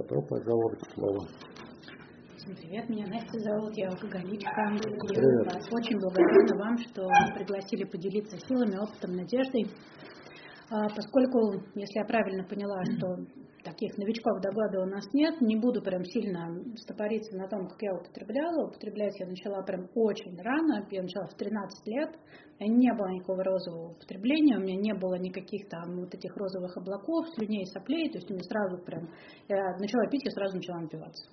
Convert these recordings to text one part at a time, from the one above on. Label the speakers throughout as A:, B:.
A: Добро пожаловать в слово.
B: Всем привет, меня Настя зовут, я алкоголичка. Я очень благодарна вам, что пригласили поделиться силами, опытом, надеждой. А, Поскольку, если я правильно поняла, что таких новичков доклада у нас нет, не буду прям сильно стопориться на том, как я употребляла. Употреблять я начала прям очень рано, я начала в 13 лет. Меня не было никакого розового употребления, у меня не было никаких там вот этих розовых облаков, слюней, соплей, то есть у меня сразу прям, я начала пить, я сразу начала напиваться.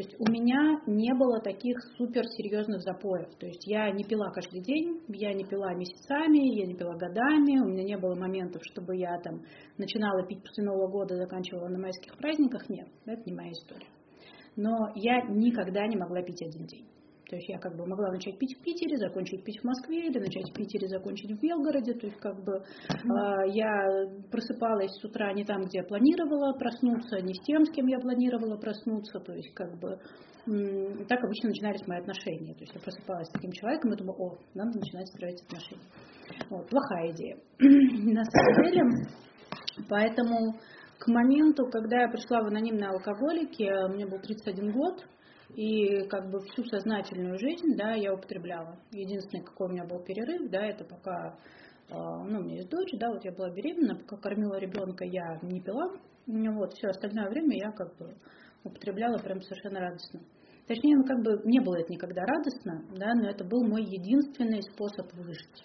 B: То есть у меня не было таких супер серьезных запоев. То есть я не пила каждый день, я не пила месяцами, я не пила годами, у меня не было моментов, чтобы я там начинала пить после Нового года, заканчивала на майских праздниках. Нет, это не моя история. Но я никогда не могла пить один день. То есть я как бы могла начать пить в Питере, закончить пить в Москве, или начать в Питере, закончить в Белгороде. То есть как бы э, я просыпалась с утра не там, где я планировала проснуться, не с тем, с кем я планировала проснуться. То есть как бы м, так обычно начинались мои отношения. То есть я просыпалась с таким человеком и думаю, о, надо начинать строить отношения. Вот, плохая идея. На самом деле, поэтому к моменту, когда я пришла в анонимные алкоголики, мне был 31 год, и как бы всю сознательную жизнь, да, я употребляла. Единственный, какой у меня был перерыв, да, это пока, э, ну, у меня есть дочь, да, вот я была беременна, пока кормила ребенка, я не пила, вот, все остальное время я как бы употребляла прям совершенно радостно. Точнее, ну, как бы не было это никогда радостно, да, но это был мой единственный способ выжить.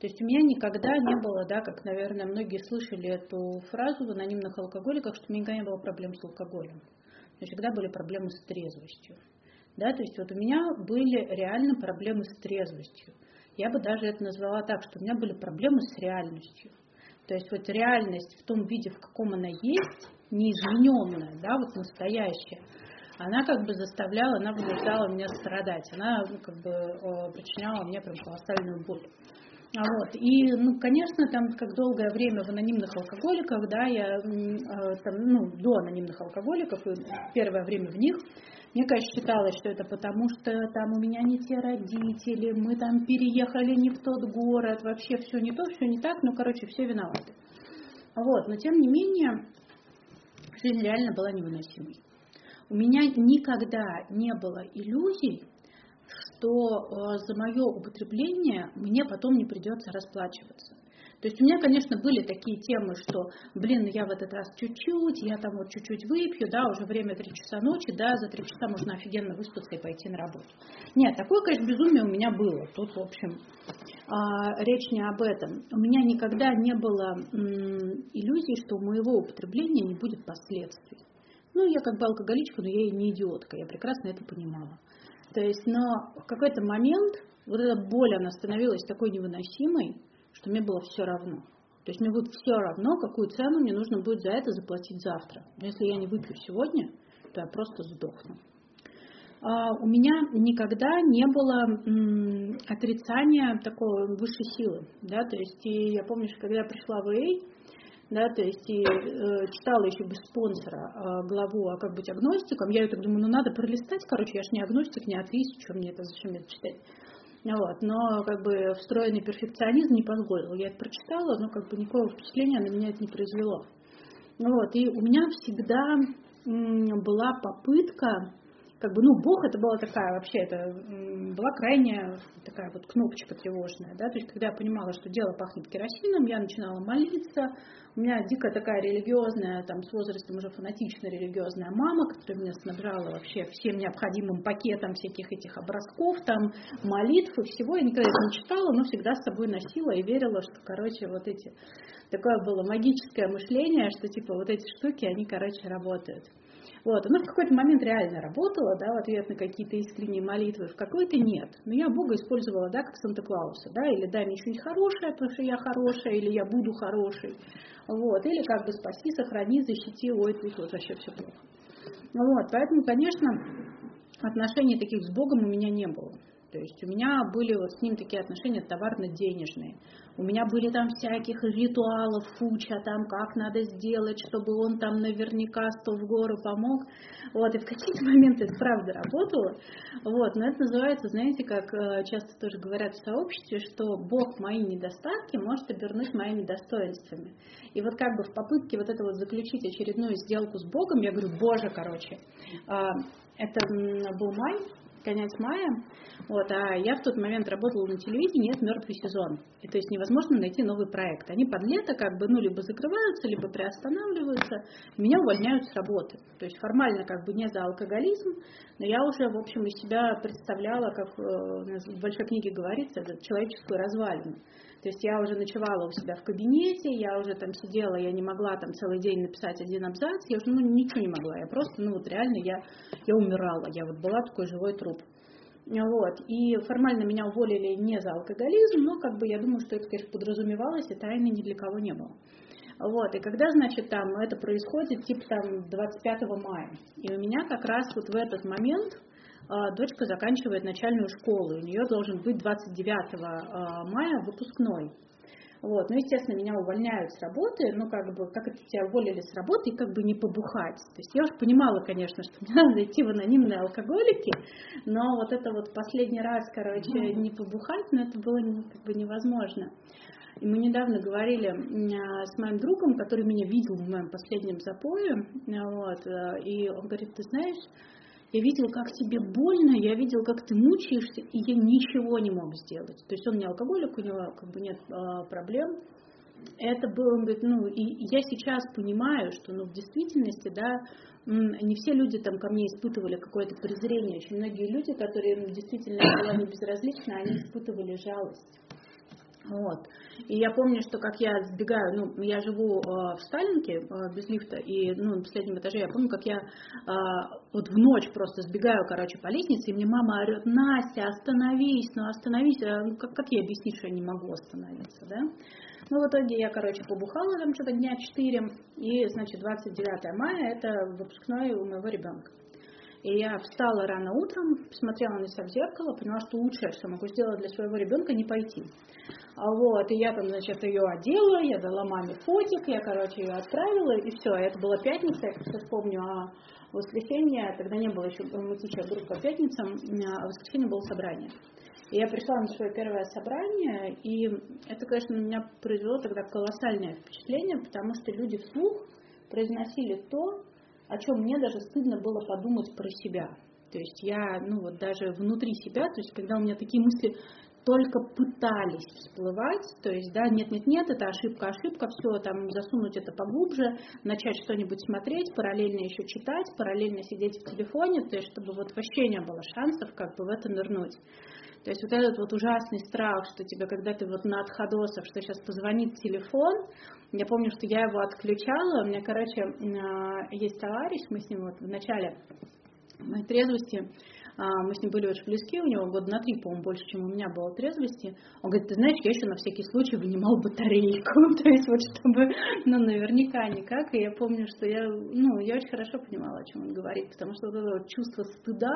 B: То есть у меня никогда не было, да, как, наверное, многие слышали эту фразу в анонимных алкоголиках, что у меня никогда не было проблем с алкоголем но всегда были проблемы с трезвостью. Да, то есть вот у меня были реально проблемы с трезвостью. Я бы даже это назвала так, что у меня были проблемы с реальностью. То есть вот реальность в том виде, в каком она есть, неизмененная, да, вот настоящая, она как бы заставляла, она вынуждала меня страдать, она ну, как бы причиняла мне прям колоссальную боль. А вот. И, ну, конечно, там, как долгое время в анонимных алкоголиках, да, я э, там, ну, до анонимных алкоголиков, и первое время в них, мне, конечно, считалось, что это потому, что там у меня не те родители, мы там переехали не в тот город, вообще все не то, все не так, ну, короче, все виноваты. Вот, но тем не менее, жизнь реально была невыносимой. У меня никогда не было иллюзий, что э, за мое употребление мне потом не придется расплачиваться. То есть у меня, конечно, были такие темы, что, блин, я в этот раз чуть-чуть, я там вот чуть-чуть выпью, да, уже время 3 часа ночи, да, за 3 часа можно офигенно выспаться и пойти на работу. Нет, такое, конечно, безумие у меня было. Тут, в общем, а, речь не об этом. У меня никогда не было иллюзий, что у моего употребления не будет последствий. Ну, я как бы алкоголичка, но я и не идиотка, я прекрасно это понимала. То есть, но в какой-то момент вот эта боль, она становилась такой невыносимой, что мне было все равно. То есть мне будет все равно, какую цену мне нужно будет за это заплатить завтра. Но если я не выпью сегодня, то я просто сдохну. А у меня никогда не было м, отрицания такой высшей силы. Да? То есть и я помню, что когда я пришла в эй, да, то есть и э, читала еще без спонсора э, главу «А как быть агностиком», я ее так думаю, ну надо пролистать, короче, я же не агностик, не атеист, что мне это, зачем мне это читать? Вот, но как бы встроенный перфекционизм не позволил. Я это прочитала, но как бы никакого впечатления на меня это не произвело. Вот, и у меня всегда была попытка как бы, ну, Бог это была такая вообще, это была крайняя такая вот кнопочка тревожная, да, то есть когда я понимала, что дело пахнет керосином, я начинала молиться, у меня дикая такая религиозная, там, с возрастом уже фанатично религиозная мама, которая меня снабжала вообще всем необходимым пакетом всяких этих образков, там, молитв и всего, я никогда это не читала, но всегда с собой носила и верила, что, короче, вот эти, такое было магическое мышление, что, типа, вот эти штуки, они, короче, работают. Вот. Оно в какой-то момент реально работало, да, в ответ на какие-то искренние молитвы, в какой-то нет. Но я Бога использовала, да, как Санта-Клауса, да, или дай мне что-нибудь хорошее, потому что я хорошая, или я буду хорошей. Вот. Или как бы спаси, сохрани, защити, ой, тут вот вообще все плохо. Вот. Поэтому, конечно, отношений таких с Богом у меня не было. То есть у меня были вот с ним такие отношения товарно-денежные. У меня были там всяких ритуалов, фуча, там как надо сделать, чтобы он там наверняка сто в гору помог. Вот, и в какие-то моменты это правда работало. Вот, но это называется, знаете, как э, часто тоже говорят в сообществе, что Бог мои недостатки может обернуть моими достоинствами. И вот как бы в попытке вот это вот заключить очередную сделку с Богом, я говорю, Боже, короче, а, это был май, конец мая, вот, а я в тот момент работала на телевидении, это мертвый сезон. И то есть невозможно найти новый проект. Они под лето как бы, ну, либо закрываются, либо приостанавливаются. Меня увольняют с работы. То есть формально как бы не за алкоголизм, но я уже, в общем, из себя представляла, как э, в большой книге говорится, человеческую развалину. То есть я уже ночевала у себя в кабинете, я уже там сидела, я не могла там целый день написать один абзац, я уже ну, ничего не могла, я просто, ну вот реально, я, я умирала, я вот была такой живой труп. Вот. И формально меня уволили не за алкоголизм, но как бы я думаю, что это, конечно, подразумевалось, и тайны ни для кого не было. Вот, и когда, значит, там это происходит, типа там 25 мая, и у меня как раз вот в этот момент дочка заканчивает начальную школу, у нее должен быть 29 а, мая выпускной. Вот. Ну, естественно, меня увольняют с работы, ну, как бы, как это тебя уволили с работы, и как бы не побухать. То есть я уже понимала, конечно, что мне надо идти в анонимные алкоголики, но вот это вот последний раз, короче, не побухать, ну, это было как бы невозможно. И мы недавно говорили а, с моим другом, который меня видел в моем последнем запое, вот, э, и он говорит, ты знаешь, я видел, как тебе больно, я видел, как ты мучаешься, и я ничего не мог сделать. То есть он не алкоголик, у него как бы нет а, проблем. Это было, он говорит, ну, и я сейчас понимаю, что, ну, в действительности, да, не все люди там ко мне испытывали какое-то презрение. Очень многие люди, которые ну, действительно была не безразлична, они испытывали жалость. Вот. И я помню, что как я сбегаю, ну, я живу э, в Сталинке э, без лифта, и ну, на последнем этаже, я помню, как я э, вот в ночь просто сбегаю, короче, по лестнице, и мне мама орет, Настя, остановись, ну остановись, а, как, как я объяснить, что я не могу остановиться, да? Ну, в итоге я, короче, побухала там что-то дня 4, и, значит, 29 мая это выпускной у моего ребенка. И я встала рано утром, посмотрела на себя в зеркало, поняла, что лучшее, что могу сделать для своего ребенка, не пойти. А вот, и я там, значит, ее одела, я дала маме фотик, я, короче, ее отправила, и все. Это была пятница, я сейчас помню, а воскресенье, тогда не было еще мутичая группа пятницам, а воскресенье было собрание. И я пришла на свое первое собрание, и это, конечно, на меня произвело тогда колоссальное впечатление, потому что люди вслух произносили то, о чем мне даже стыдно было подумать про себя. То есть я, ну вот даже внутри себя, то есть когда у меня такие мысли только пытались всплывать, то есть, да, нет-нет-нет, это ошибка, ошибка, все, там, засунуть это поглубже, начать что-нибудь смотреть, параллельно еще читать, параллельно сидеть в телефоне, то есть, чтобы вот вообще не было шансов как бы в это нырнуть. То есть вот этот вот ужасный страх, что тебе, когда ты вот на отходосах, что сейчас позвонит телефон, я помню, что я его отключала, у меня, короче, а, есть товарищ, мы с ним вот в начале моей трезвости, мы с ним были очень близки, у него года на три, по-моему, больше, чем у меня было трезвости. Он говорит, ты знаешь, я еще на всякий случай вынимал батарейку, то есть вот чтобы, ну, наверняка никак. И я помню, что я, ну, я очень хорошо понимала, о чем он говорит, потому что вот это вот чувство стыда,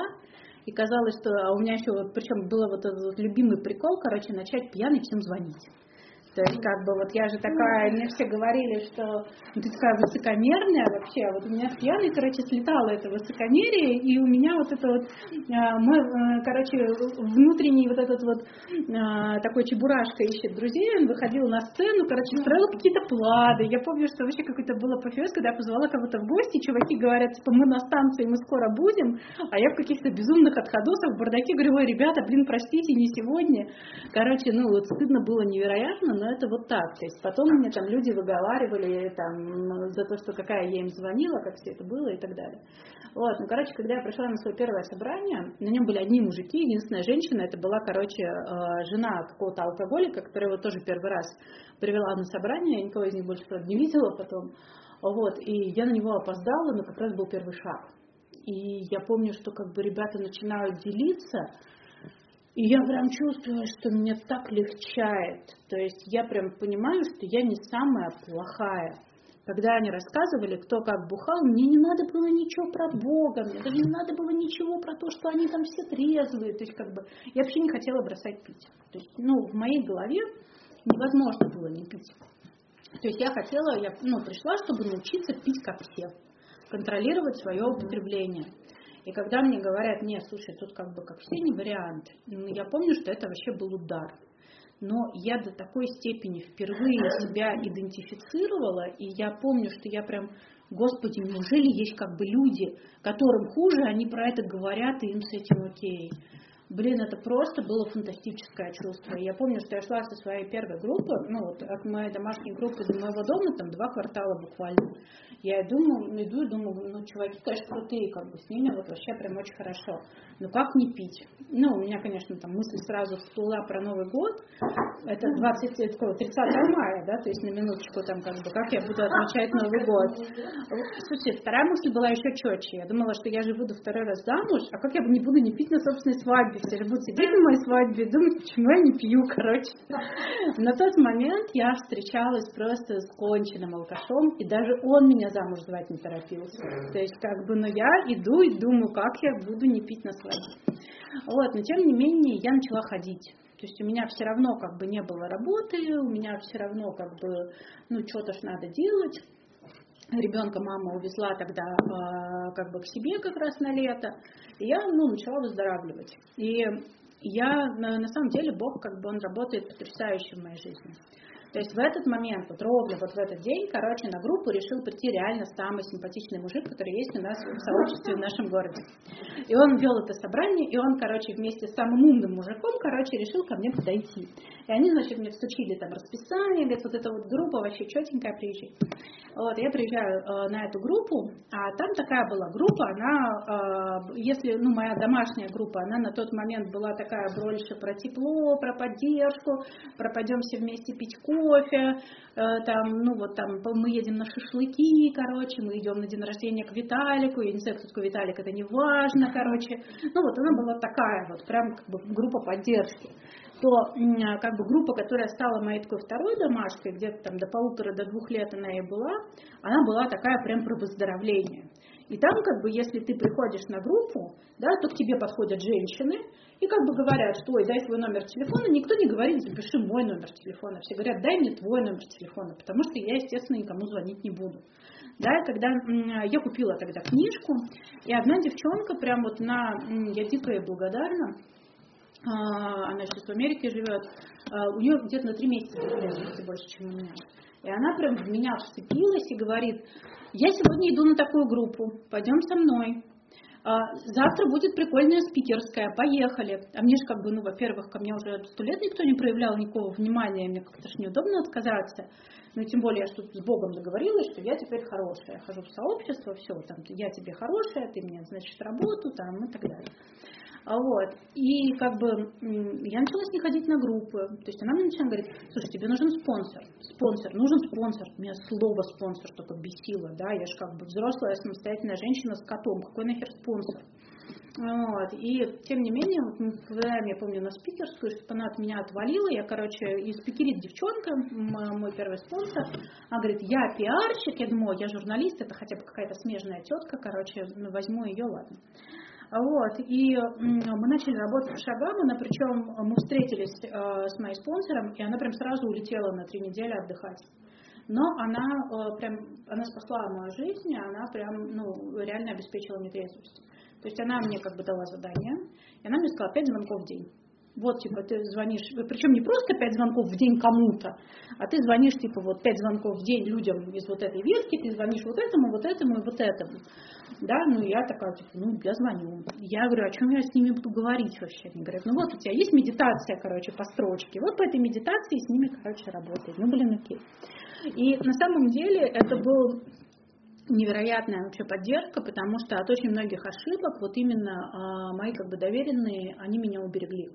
B: и казалось, что а у меня еще, вот, причем был вот этот вот любимый прикол, короче, начать пьяный всем звонить. То есть, как бы, вот я же такая, мне все говорили, что ну, ты такая высокомерная вообще. Вот у меня с пьяной, короче, слетало это высокомерие, и у меня вот это вот, а, мой, а, короче, внутренний вот этот вот а, такой чебурашка ищет друзей, он выходил на сцену, короче, строил какие-то планы. Я помню, что вообще какой-то был апофеоз, когда я позвала кого-то в гости, чуваки говорят, типа, мы на станции, мы скоро будем, а я в каких-то безумных отходосах в бардаке говорю, ой, ребята, блин, простите, не сегодня. Короче, ну вот стыдно было невероятно, но это вот так. То есть потом мне там люди выговаривали там, за то, что какая я им звонила, как все это было и так далее. Вот, ну, короче, когда я пришла на свое первое собрание, на нем были одни мужики, единственная женщина, это была, короче, э, жена какого-то алкоголика, которая его тоже первый раз привела на собрание, я никого из них больше, правда, не видела потом. Вот, и я на него опоздала, но как раз был первый шаг. И я помню, что как бы ребята начинают делиться, и я прям чувствую, что мне так легчает. То есть я прям понимаю, что я не самая плохая. когда они рассказывали, кто как бухал, мне не надо было ничего про Бога, мне даже не надо было ничего про то, что они там все трезвые. То есть, как бы, я вообще не хотела бросать пить. То есть, ну, в моей голове невозможно было не пить. То есть я хотела, я ну, пришла, чтобы научиться пить как все, контролировать свое употребление. И когда мне говорят, нет, слушай, тут как бы как все не вариант, я помню, что это вообще был удар но я до такой степени впервые себя идентифицировала, и я помню, что я прям, господи, неужели есть как бы люди, которым хуже, они про это говорят, и им с этим окей. Блин, это просто было фантастическое чувство. Я помню, что я шла со своей первой группы, ну вот от моей домашней группы до моего дома, там два квартала буквально. Я думаю, иду и думаю, ну, чуваки, конечно, крутые, как бы с ними вот вообще прям очень хорошо. Но как не пить? Ну, у меня, конечно, там мысль сразу всплыла про Новый год. Это 20, 30 мая, да, то есть на минуточку там как бы, как я буду отмечать Новый год. Слушайте, вторая мысль была еще четче. Я думала, что я же буду второй раз замуж, а как я не буду не пить на собственной свадьбе? Все же будут сидеть на моей свадьбе и думать, почему я не пью, короче. На тот момент я встречалась просто с конченным алкашом, и даже он меня замуж звать не торопился. То есть, как бы, но я иду и думаю, как я буду не пить на свадьбе. Вот, но тем не менее я начала ходить. То есть у меня все равно как бы не было работы, у меня все равно как бы, ну, что-то ж надо делать. Ребенка мама увезла тогда э, как бы к себе как раз на лето, и я, ну, начала выздоравливать. И я, на, на самом деле, Бог, как бы, он работает потрясающе в моей жизни. То есть в этот момент, вот ровно вот в этот день, короче, на группу решил прийти реально самый симпатичный мужик, который есть у нас в сообществе в нашем городе. И он вел это собрание, и он, короче, вместе с самым умным мужиком, короче, решил ко мне подойти. И они, значит, мне встучили там расписание, говорят, вот эта вот группа вообще четенькая, приезжай. Вот, я приезжаю э, на эту группу, а там такая была группа, она, э, если, ну, моя домашняя группа, она на тот момент была такая больше про тепло, про поддержку, про пойдем все вместе пить кофе, э, там, ну, вот там мы едем на шашлыки, короче, мы идем на день рождения к Виталику, я не знаю, кто такой Виталик, это не важно, короче. Ну, вот она была такая вот, прям как бы группа поддержки то как бы группа, которая стала моей такой второй домашкой, где-то там до полутора, до двух лет она и была, она была такая прям про выздоровление. И там, как бы, если ты приходишь на группу, да, то к тебе подходят женщины и как бы говорят, что, ой, дай свой номер телефона. Никто не говорит, запиши мой номер телефона. Все говорят, дай мне твой номер телефона, потому что я, естественно, никому звонить не буду. Да, когда я купила тогда книжку, и одна девчонка прям вот на, я дико ей благодарна, она сейчас в Америке живет, а, у нее где-то на три месяца больше, чем у меня. И она прям в меня вцепилась и говорит, я сегодня иду на такую группу, пойдем со мной. А, завтра будет прикольная спикерская, поехали. А мне же как бы, ну, во-первых, ко мне уже сто лет никто не проявлял никакого внимания, мне как-то же неудобно отказаться. Ну, тем более, я что с Богом договорилась, что я теперь хорошая. Я хожу в сообщество, все, там, я тебе хорошая, ты мне, значит, работу, там, и так далее. А вот. И как бы я начала с ней ходить на группы. То есть она мне начала говорить, слушай, тебе нужен спонсор. Спонсор, нужен спонсор. Меня слово спонсор только бесило, да, я же как бы взрослая самостоятельная женщина с котом. Какой нахер спонсор? Вот. И тем не менее, вот выбираем, я помню, на спикерскую, чтобы она от меня отвалила. Я, короче, и спикерит девчонка, мой первый спонсор. Она говорит, я пиарщик. Я думаю, я журналист, это хотя бы какая-то смежная тетка, короче, ну, возьму ее, ладно. Вот, и мы начали работать в Шагамана, причем мы встретились э, с моим спонсором, и она прям сразу улетела на три недели отдыхать. Но она э, прям, она спасла мою жизнь, она прям, ну, реально обеспечила мне трезвость. То есть она мне как бы дала задание, и она мне сказала пять звонков в день. Вот, типа, ты звонишь, причем не просто пять звонков в день кому-то, а ты звонишь, типа, вот пять звонков в день людям из вот этой ветки, ты звонишь вот этому, вот этому и вот этому. Да, ну я такая, типа, ну я звоню. Я говорю, о чем я с ними буду говорить вообще? Они говорят, ну вот у тебя есть медитация, короче, по строчке. Вот по этой медитации с ними, короче, работает. Ну, блин, окей. И на самом деле это был невероятная вообще поддержка, потому что от очень многих ошибок вот именно а, мои как бы доверенные, они меня уберегли.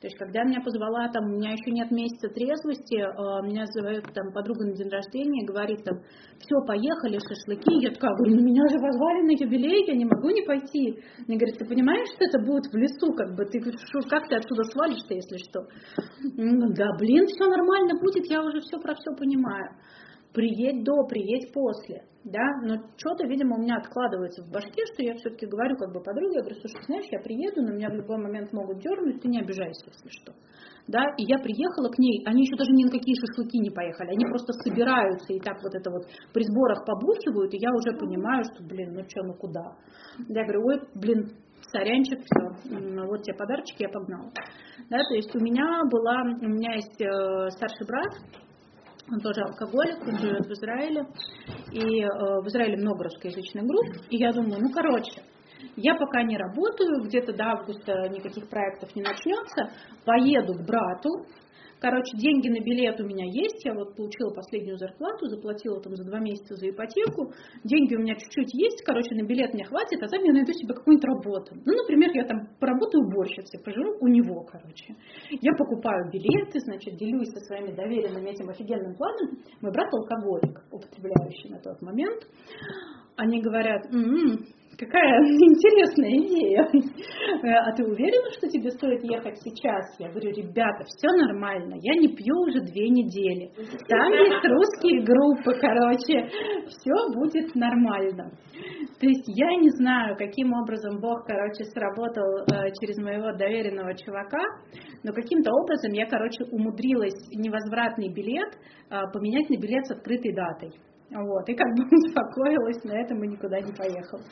B: То есть, когда меня позвала, там, у меня еще нет месяца трезвости, э, меня зовет там подруга на день рождения, говорит там, все, поехали, шашлыки. Я такая, говорю, ну меня же позвали на юбилей, я не могу не пойти. Мне говорит, ты понимаешь, что это будет в лесу, как бы, ты как ты отсюда свалишься, если что? Ну, да, блин, все нормально будет, я уже все про все понимаю. Приедь до, приедь после, да, но что-то, видимо, у меня откладывается в башке, что я все-таки говорю как бы подруге, я говорю, слушай, знаешь, я приеду, но меня в любой момент могут дернуть, ты не обижайся, если что. Да, и я приехала к ней, они еще даже ни на какие шашлыки не поехали, они просто собираются и так вот это вот при сборах побухивают, и я уже понимаю, что, блин, ну что, ну куда. Я говорю, ой, блин, сорянчик, все, вот тебе подарочки, я погнала. Да, то есть у меня была, у меня есть э, старший брат, он тоже алкоголик, он живет в Израиле, и э, в Израиле много русскоязычных групп, и я думаю, ну короче, я пока не работаю, где-то до августа никаких проектов не начнется, поеду к брату, Короче, деньги на билет у меня есть, я вот получила последнюю зарплату, заплатила там за два месяца за ипотеку, деньги у меня чуть-чуть есть, короче, на билет мне хватит, а там я найду себе какую-нибудь работу. Ну, например, я там поработаю уборщицей, поживу у него, короче. Я покупаю билеты, значит, делюсь со своими доверенными этим офигенным планом. Мой брат алкоголик, употребляющий на тот момент. Они говорят, м-м, Какая интересная идея. А ты уверена, что тебе стоит ехать сейчас? Я говорю, ребята, все нормально. Я не пью уже две недели. Там есть русские группы, короче. Все будет нормально. То есть я не знаю, каким образом Бог, короче, сработал э, через моего доверенного чувака, но каким-то образом я, короче, умудрилась невозвратный билет э, поменять на билет с открытой датой. Вот, и как бы успокоилась на этом и никуда не поехала.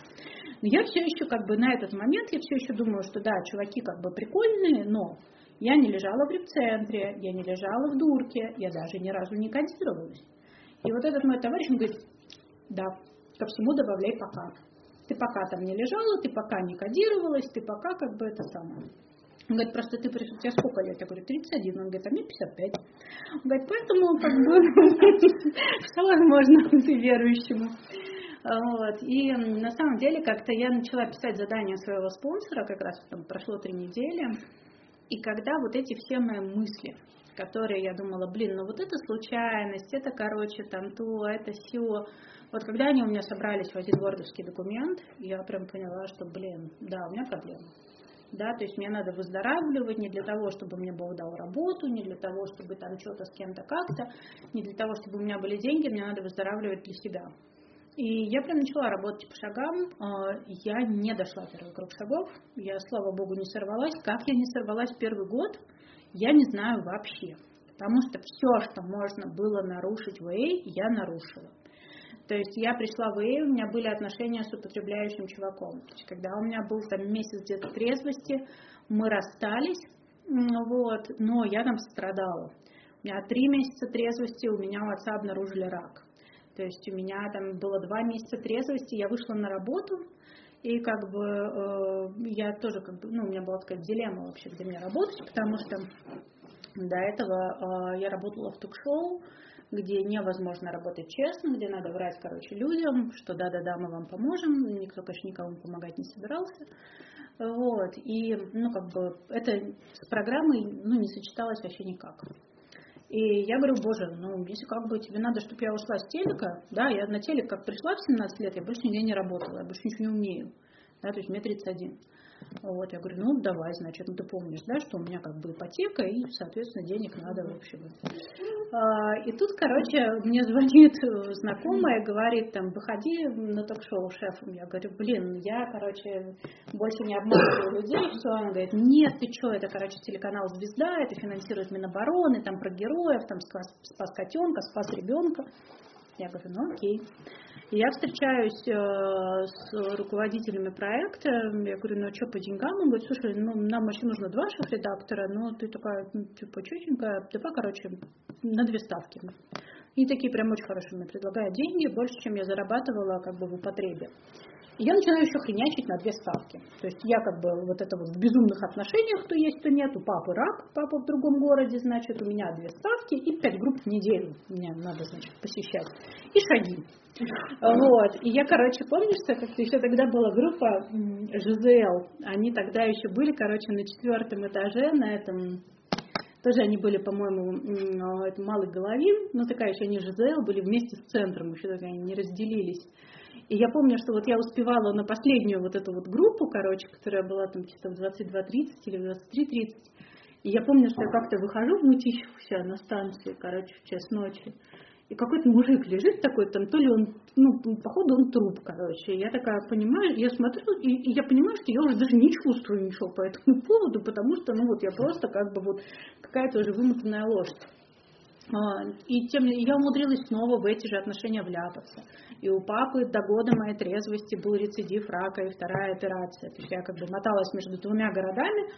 B: Но я все еще как бы на этот момент, я все еще думаю, что да, чуваки как бы прикольные, но я не лежала в репцентре, я не лежала в дурке, я даже ни разу не кодировалась. И вот этот мой товарищ, он говорит, да, ко всему добавляй пока. Ты пока там не лежала, ты пока не кодировалась, ты пока как бы это самое. Он говорит, просто ты пришел, тебе сколько лет? Я говорю, 31. Он говорит, а мне 55. Он говорит, поэтому как бы что возможно ты верующему. Вот. И на самом деле как-то я начала писать задание своего спонсора, как раз там прошло три недели. И когда вот эти все мои мысли, которые я думала, блин, ну вот это случайность, это, короче, там то, это все. Вот когда они у меня собрались в один вордовский документ, я прям поняла, что, блин, да, у меня проблема да, то есть мне надо выздоравливать не для того, чтобы мне Бог дал работу, не для того, чтобы там что-то с кем-то как-то, не для того, чтобы у меня были деньги, мне надо выздоравливать для себя. И я прям начала работать по шагам, а, я не дошла первый круг шагов, я, слава богу, не сорвалась. Как я не сорвалась первый год, я не знаю вообще. Потому что все, что можно было нарушить в эй, я нарушила. То есть я пришла в эй, у меня были отношения с употребляющим чуваком. То есть когда у меня был там месяц где-то трезвости, мы расстались, вот, но я там страдала. У меня три месяца трезвости, у меня у отца обнаружили рак. То есть у меня там было два месяца трезвости, я вышла на работу, и как бы э, я тоже, как бы, ну, у меня была такая дилемма вообще, где мне работать, потому что до этого э, я работала в ток-шоу, где невозможно работать честно, где надо врать, короче, людям, что да-да-да, мы вам поможем, никто, конечно, никому помогать не собирался. Вот, и, ну, как бы, это с программой, ну, не сочеталось вообще никак. И я говорю, боже, ну, если как бы тебе надо, чтобы я ушла с телека, да, я на телек как пришла в 17 лет, я больше нигде не работала, я больше ничего не умею, да, то есть мне 31. Вот, я говорю, ну давай, значит, ну ты помнишь, да, что у меня как бы ипотека, и, соответственно, денег надо, в общем. А, и тут, короче, мне звонит знакомая, говорит, там, выходи на ток-шоу шефом. Я говорю, блин, я, короче, больше не обманываю людей, все. Он говорит, нет, ты что, это, короче, телеканал «Звезда», это финансирует Минобороны, там про героев, там спас, спас котенка, спас ребенка. Я говорю, ну окей. Я встречаюсь э, с руководителями проекта, я говорю, ну а что по деньгам? Он говорит, слушай, ну нам вообще нужно два шеф-редактора, но ты такая, ну, типа, чутенькая, давай, короче, на две ставки. И такие прям очень хорошие мне предлагают деньги, больше, чем я зарабатывала как бы в употребе. И я начинаю еще хренячить на две ставки. То есть я как бы вот это вот в безумных отношениях, то есть, то нет. У папы рак, папа в другом городе, значит, у меня две ставки и пять групп в неделю. Мне надо, значит, посещать. И шаги. Вот. И я, короче, помню, что как-то еще тогда была группа ЖЗЛ. Они тогда еще были, короче, на четвертом этаже, на этом тоже они были, по-моему, Малый Головин, но такая еще они ЖЗЛ, были вместе с центром, еще такая, они не разделились. И я помню, что вот я успевала на последнюю вот эту вот группу, короче, которая была там часов 22.30 или 23.30. И я помню, что я как-то выхожу в мутищу вся на станции, короче, в час ночи. и какой-то мужик лежит такой, там, то ли он, ну, походу он труп, короче. Я такая понимаю, я смотрю, и, и я понимаю, что я уже даже не чувствую ничего по этому поводу, потому что, ну, вот я просто как бы вот какая-то уже вымотанная лошадь. А, и тем я умудрилась снова в эти же отношения вляпаться. И у папы до года моей трезвости был рецидив рака и вторая операция. То есть я как бы моталась между двумя городами.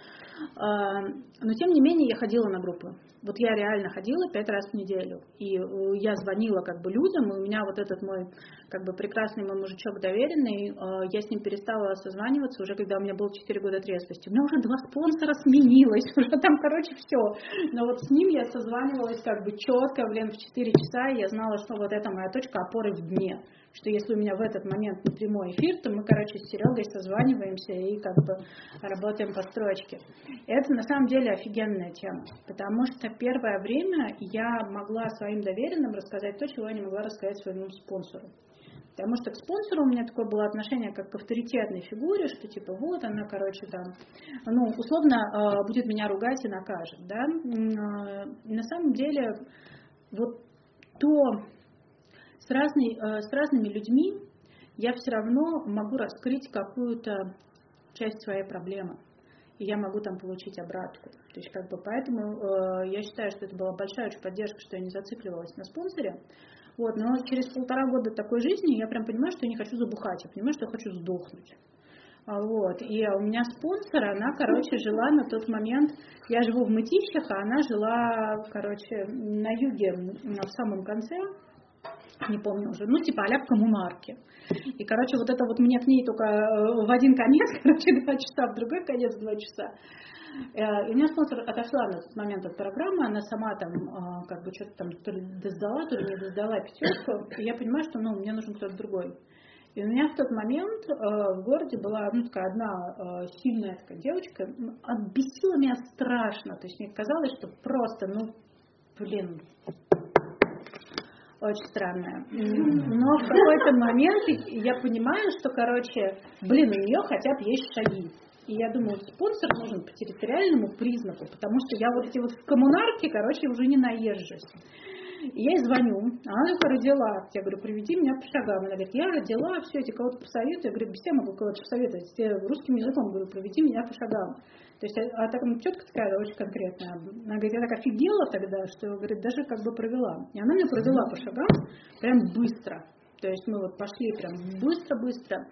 B: А, но тем не менее я ходила на группы. Вот я реально ходила пять раз в неделю. И э, я звонила как бы людям, и у меня вот этот мой как бы прекрасный мой мужичок доверенный, э, я с ним перестала созваниваться уже, когда у меня было 4 года трезвости. У меня уже два спонсора сменилось, уже там, короче, все. Но вот с ним я созванивалась как бы четко, блин, в 4 часа, я знала, что вот это моя точка опоры в дне что если у меня в этот момент прямой эфир, то мы, короче, с Серегой созваниваемся и как бы работаем по строчке. Это на самом деле офигенная тема, потому что первое время я могла своим доверенным рассказать то, чего я не могла рассказать своему спонсору. Потому что к спонсору у меня такое было отношение как к авторитетной фигуре, что типа вот она, короче, там, ну, условно э, будет меня ругать и накажет, да. Э, на самом деле, вот то, с, разной, э, с разными людьми я все равно могу раскрыть какую-то часть своей проблемы. И я могу там получить обратку. То есть, как бы, поэтому э, я считаю, что это была большая очень поддержка, что я не зацикливалась на спонсоре. Вот, но через полтора года такой жизни я прям понимаю, что я не хочу забухать, я понимаю, что я хочу сдохнуть. А, вот. И у меня спонсор, она, короче, жила на тот момент, я живу в Мытищах, а она жила, короче, на юге, в самом конце, не помню уже, ну, типа а в коммунарке. И, короче, вот это вот мне к ней только э, в один конец, короче, два часа, в другой конец два часа. Э, и у меня спонсор отошла на тот момент от программы, она сама там э, как бы что-то там то ли сдала, то ли не сдала пятерку, и я понимаю, что ну, мне нужен кто-то другой. И у меня в тот момент э, в городе была ну, такая одна сильная такая девочка, отбесила меня страшно, то есть мне казалось, что просто, ну, блин, очень странная. Но в какой-то момент я понимаю, что, короче, блин, у нее хотя бы есть шаги. И я думаю, спонсор нужен по территориальному признаку, потому что я вот эти вот в коммунарке, короче, уже не наезжусь. И я ей звоню, она только родила. Я говорю, приведи меня по шагам. Она говорит, я родила, все, эти кого-то посоветую. Я говорю, без тебя могу кого-то посоветовать. Русским языком говорю, приведи меня по шагам. То есть, а, а так четко такая, очень конкретная. Она говорит, я так офигела тогда, что, говорит, даже как бы провела. И она меня провела по шагам прям быстро. То есть мы вот пошли прям быстро-быстро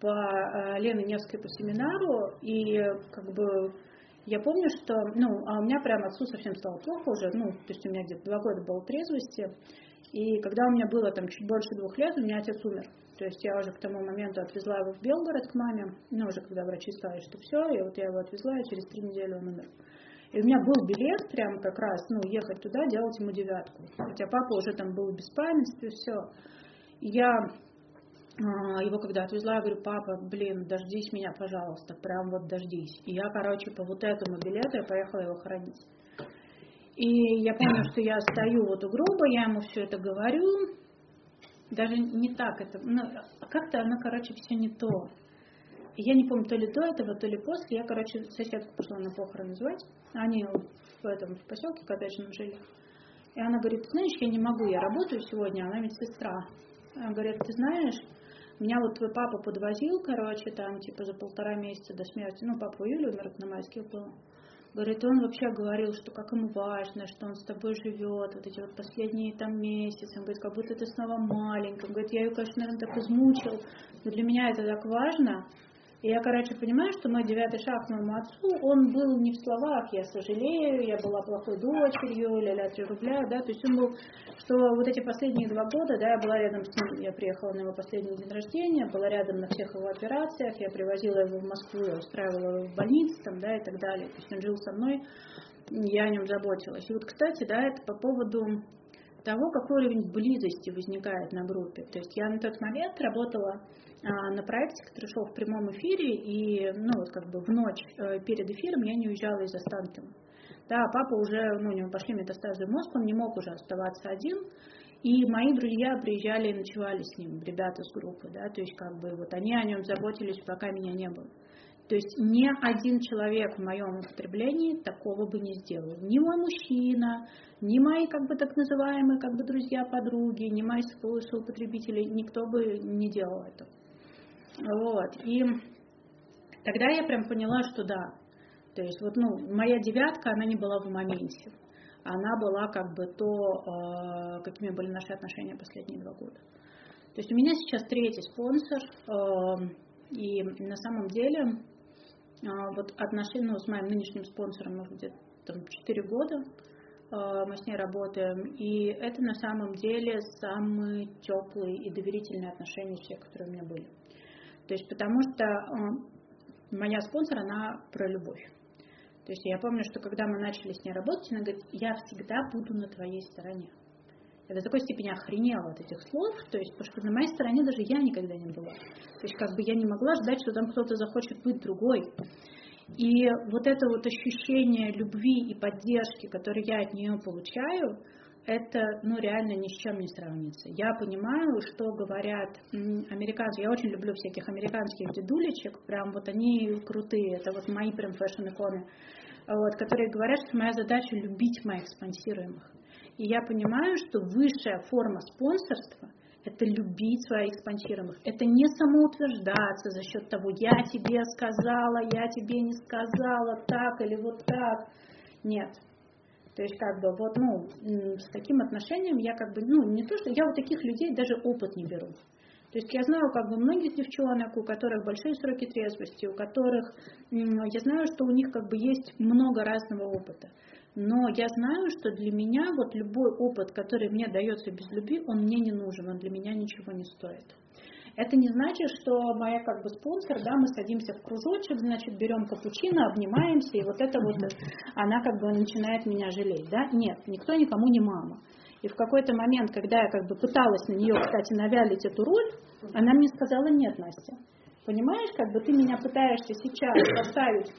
B: по э, Лене Невской по семинару, и как бы я помню, что, ну, а у меня прям отцу совсем стало плохо уже, ну, то есть у меня где-то два года было трезвости, и когда у меня было там чуть больше двух лет, у меня отец умер. То есть я уже к тому моменту отвезла его в Белгород к маме, ну, уже когда врачи сказали, что все, и вот я его отвезла, и через три недели он умер. И у меня был билет прям как раз, ну, ехать туда, делать ему девятку. Хотя папа уже там был в беспамятстве, все. Я его когда отвезла, я говорю, папа, блин, дождись меня, пожалуйста, прям вот дождись. И я, короче, по вот этому билету я поехала его хоронить. И я помню, что я стою вот у гроба, я ему все это говорю, даже не так это, ну, как-то она, короче, все не то. Я не помню, то ли до этого, то ли после, я, короче, соседку пошла на похороны звать, они в этом в поселке коттеджном жили. И она говорит, знаешь, я не могу, я работаю сегодня, она медсестра. Она говорит, ты знаешь, меня вот твой папа подвозил, короче, там, типа, за полтора месяца до смерти. Ну, папа в июле умер, на майских был. Говорит, он вообще говорил, что как ему важно, что он с тобой живет, вот эти вот последние там месяцы. Он говорит, как будто ты снова маленькая. Он говорит, я ее, конечно, наверное, так измучил, но для меня это так важно. И я, короче, понимаю, что мой девятый шаг моему отцу, он был не в словах, я сожалею, я была плохой дочерью, ля-ля, три рубля, да, то есть он был, что вот эти последние два года, да, я была рядом с ним, я приехала на его последний день рождения, была рядом на всех его операциях, я привозила его в Москву, я устраивала его в больнице, там, да, и так далее, то есть он жил со мной, я о нем заботилась. И вот, кстати, да, это по поводу того, какой уровень близости возникает на группе. То есть я на тот момент работала а, на проекте, который шел в прямом эфире, и ну, вот как бы в ночь э, перед эфиром я не уезжала из Останкина. Да, папа уже, ну, у него пошли метастазы в мозг, он не мог уже оставаться один, и мои друзья приезжали и ночевали с ним, ребята с группы, да, то есть как бы вот они о нем заботились, пока меня не было. То есть ни один человек в моем употреблении такого бы не сделал. Ни мой мужчина, ни мои как бы так называемые как бы друзья, подруги, ни мои соупотребители, никто бы не делал это. Вот. И тогда я прям поняла, что да. То есть вот, ну, моя девятка, она не была в моменте. Она была как бы то, э, какими были наши отношения последние два года. То есть у меня сейчас третий спонсор, э, и на самом деле а, вот отношения ну, с моим нынешним спонсором, может, где-то там 4 года а, мы с ней работаем, и это на самом деле самые теплые и доверительные отношения все, которые у меня были. То есть потому что а, моя спонсор, она про любовь. То есть я помню, что когда мы начали с ней работать, она говорит, я всегда буду на твоей стороне. Я до такой степени охренела от этих слов, то есть, потому что на моей стороне даже я никогда не была. То есть, как бы я не могла ждать, что там кто-то захочет быть другой. И вот это вот ощущение любви и поддержки, которое я от нее получаю, это, ну, реально ни с чем не сравнится. Я понимаю, что говорят американцы. Я очень люблю всяких американских дедулечек, прям вот они крутые, это вот мои прям фэшн-иконы, вот, которые говорят, что моя задача любить моих спонсируемых. И я понимаю, что высшая форма спонсорства – это любить своих спонсируемых. Это не самоутверждаться за счет того, я тебе сказала, я тебе не сказала, так или вот так. Нет. То есть, как бы, вот, ну, с таким отношением я как бы, ну, не то, что я у таких людей даже опыт не беру. То есть я знаю как бы многих девчонок, у которых большие сроки трезвости, у которых, я знаю, что у них как бы есть много разного опыта. Но я знаю, что для меня вот любой опыт, который мне дается без любви, он мне не нужен, он для меня ничего не стоит. Это не значит, что моя как бы спонсор, да, мы садимся в кружочек, значит, берем капучино, обнимаемся, и вот это вот, она как бы начинает меня жалеть, да? Нет, никто никому не мама. И в какой-то момент, когда я как бы пыталась на нее, кстати, навялить эту роль, она мне сказала, нет, Настя, понимаешь, как бы ты меня пытаешься сейчас поставить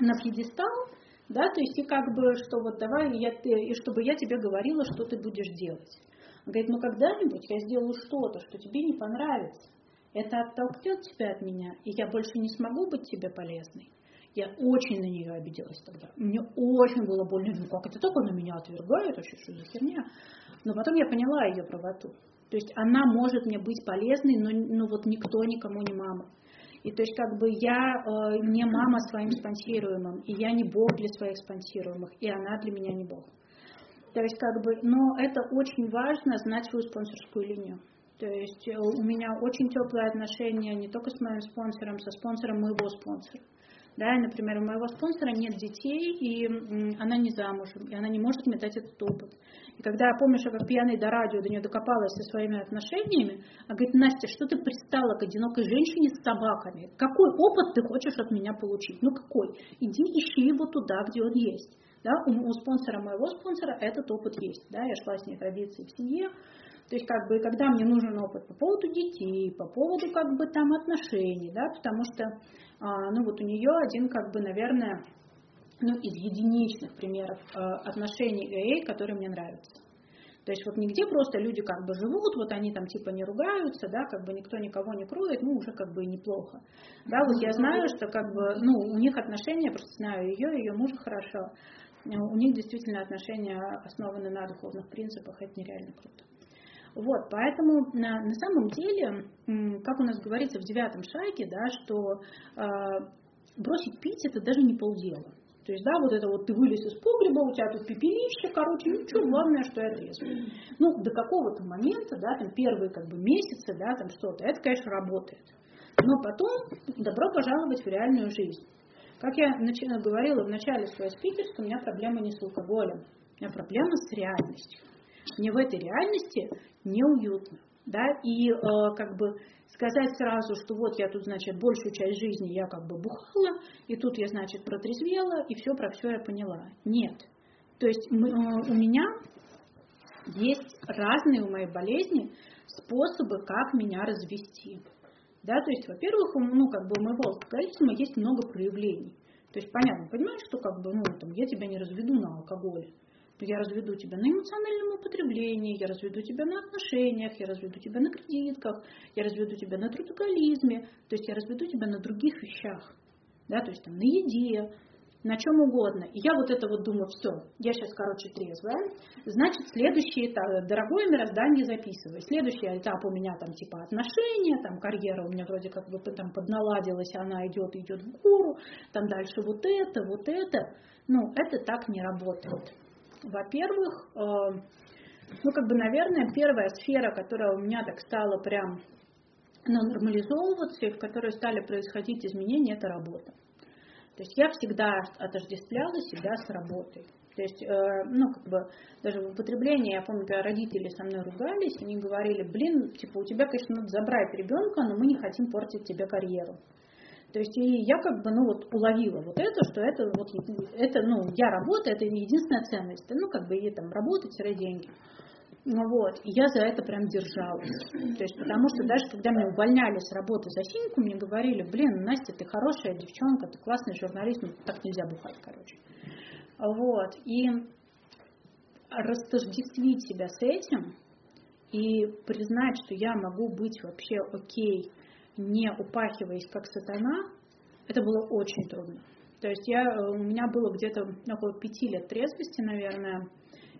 B: на пьедестал, да, то есть и как бы, что вот давай, я, и чтобы я тебе говорила, что ты будешь делать. Он говорит, ну когда-нибудь я сделаю что-то, что тебе не понравится. Это оттолкнет тебя от меня, и я больше не смогу быть тебе полезной. Я очень на нее обиделась тогда. Мне очень было больно. Ну как это так она меня отвергает? Вообще, что за херня? Но потом я поняла ее правоту. То есть она может мне быть полезной, но, но вот никто никому не мама. И то есть как бы я э, не мама своим спонсируемым, и я не Бог для своих спонсируемых, и она для меня не Бог. То есть как бы, но это очень важно знать свою спонсорскую линию. То есть э, у меня очень теплые отношения не только с моим спонсором, со спонсором моего спонсора. Да, и, например, у моего спонсора нет детей, и она не замужем, и она не может мне дать этот опыт. И когда я помню, что как пьяный до радио до нее докопалась со своими отношениями, она говорит, Настя, что ты пристала к одинокой женщине с собаками? Какой опыт ты хочешь от меня получить? Ну какой? Иди ищи его туда, где он есть. Да, у, у спонсора моего спонсора этот опыт есть. Да, я шла с ней традиции в семье, то есть, как бы, когда мне нужен опыт по поводу детей, по поводу, как бы, там, отношений, да, потому что, а, ну, вот у нее один, как бы, наверное, ну, из единичных примеров а, отношений ГА, которые мне нравятся. То есть вот нигде просто люди как бы живут, вот они там типа не ругаются, да, как бы никто никого не кроет, ну уже как бы и неплохо. Да, вот я знаю, что как бы, ну, у них отношения, просто знаю ее, ее мужа хорошо, у них действительно отношения основаны на духовных принципах, это нереально круто. Вот, поэтому на, на самом деле, как у нас говорится в девятом шаге, да, что э, бросить пить это даже не полдела. То есть, да, вот это вот ты вылез из погреба, у тебя тут пепелище, короче, ничего, главное, что я трезвый. Ну, до какого-то момента, да, там первые как бы месяцы, да, там что-то, это, конечно, работает. Но потом добро пожаловать в реальную жизнь. Как я говорила в начале своего спикерства, у меня проблема не с алкоголем, у меня проблема с реальностью. Мне в этой реальности неуютно. Да, и э, как бы сказать сразу, что вот я тут, значит, большую часть жизни я как бы бухала, и тут я, значит, протрезвела, и все про все я поняла. Нет. То есть мы, э, у меня есть разные у моей болезни способы, как меня развести. Да, то есть, во-первых, ну, как бы у моего алкоголизма есть много проявлений. То есть, понятно, понимаешь, что как бы, ну, там, я тебя не разведу на алкоголе я разведу тебя на эмоциональном употреблении, я разведу тебя на отношениях, я разведу тебя на кредитках, я разведу тебя на трудоголизме, то есть я разведу тебя на других вещах. да, то есть там на еде, на чем угодно. И я вот это вот думаю, все, я сейчас, короче, трезвая, значит, следующий этап, дорогое мироздание записывай. Следующий этап у меня там типа отношения, там карьера у меня вроде как бы там подналадилась, она идет, идет в гору, там дальше вот это, вот это. Ну, это так не работает. Во-первых, э, ну, как бы, наверное, первая сфера, которая у меня так стала прям ну, нормализовываться, и в которой стали происходить изменения, это работа. То есть я всегда отождествляла себя с работой. То есть, э, ну, как бы, даже в употреблении, я помню, когда родители со мной ругались, они говорили, блин, типа, у тебя, конечно, надо забрать ребенка, но мы не хотим портить тебе карьеру. То есть, и я как бы, ну, вот уловила вот это, что это, вот, это, ну, я работаю, это единственная ценность, ну, как бы, и там, работа-деньги. Ну вот, и я за это прям держалась. То есть, потому что даже когда меня увольняли с работы за синьку, мне говорили, блин, Настя, ты хорошая девчонка, ты классный журналист, ну так нельзя бухать, короче. Вот, и растождествить себя с этим и признать, что я могу быть вообще окей, не упахиваясь как сатана, это было очень трудно. То есть я, у меня было где-то около пяти лет трезвости, наверное,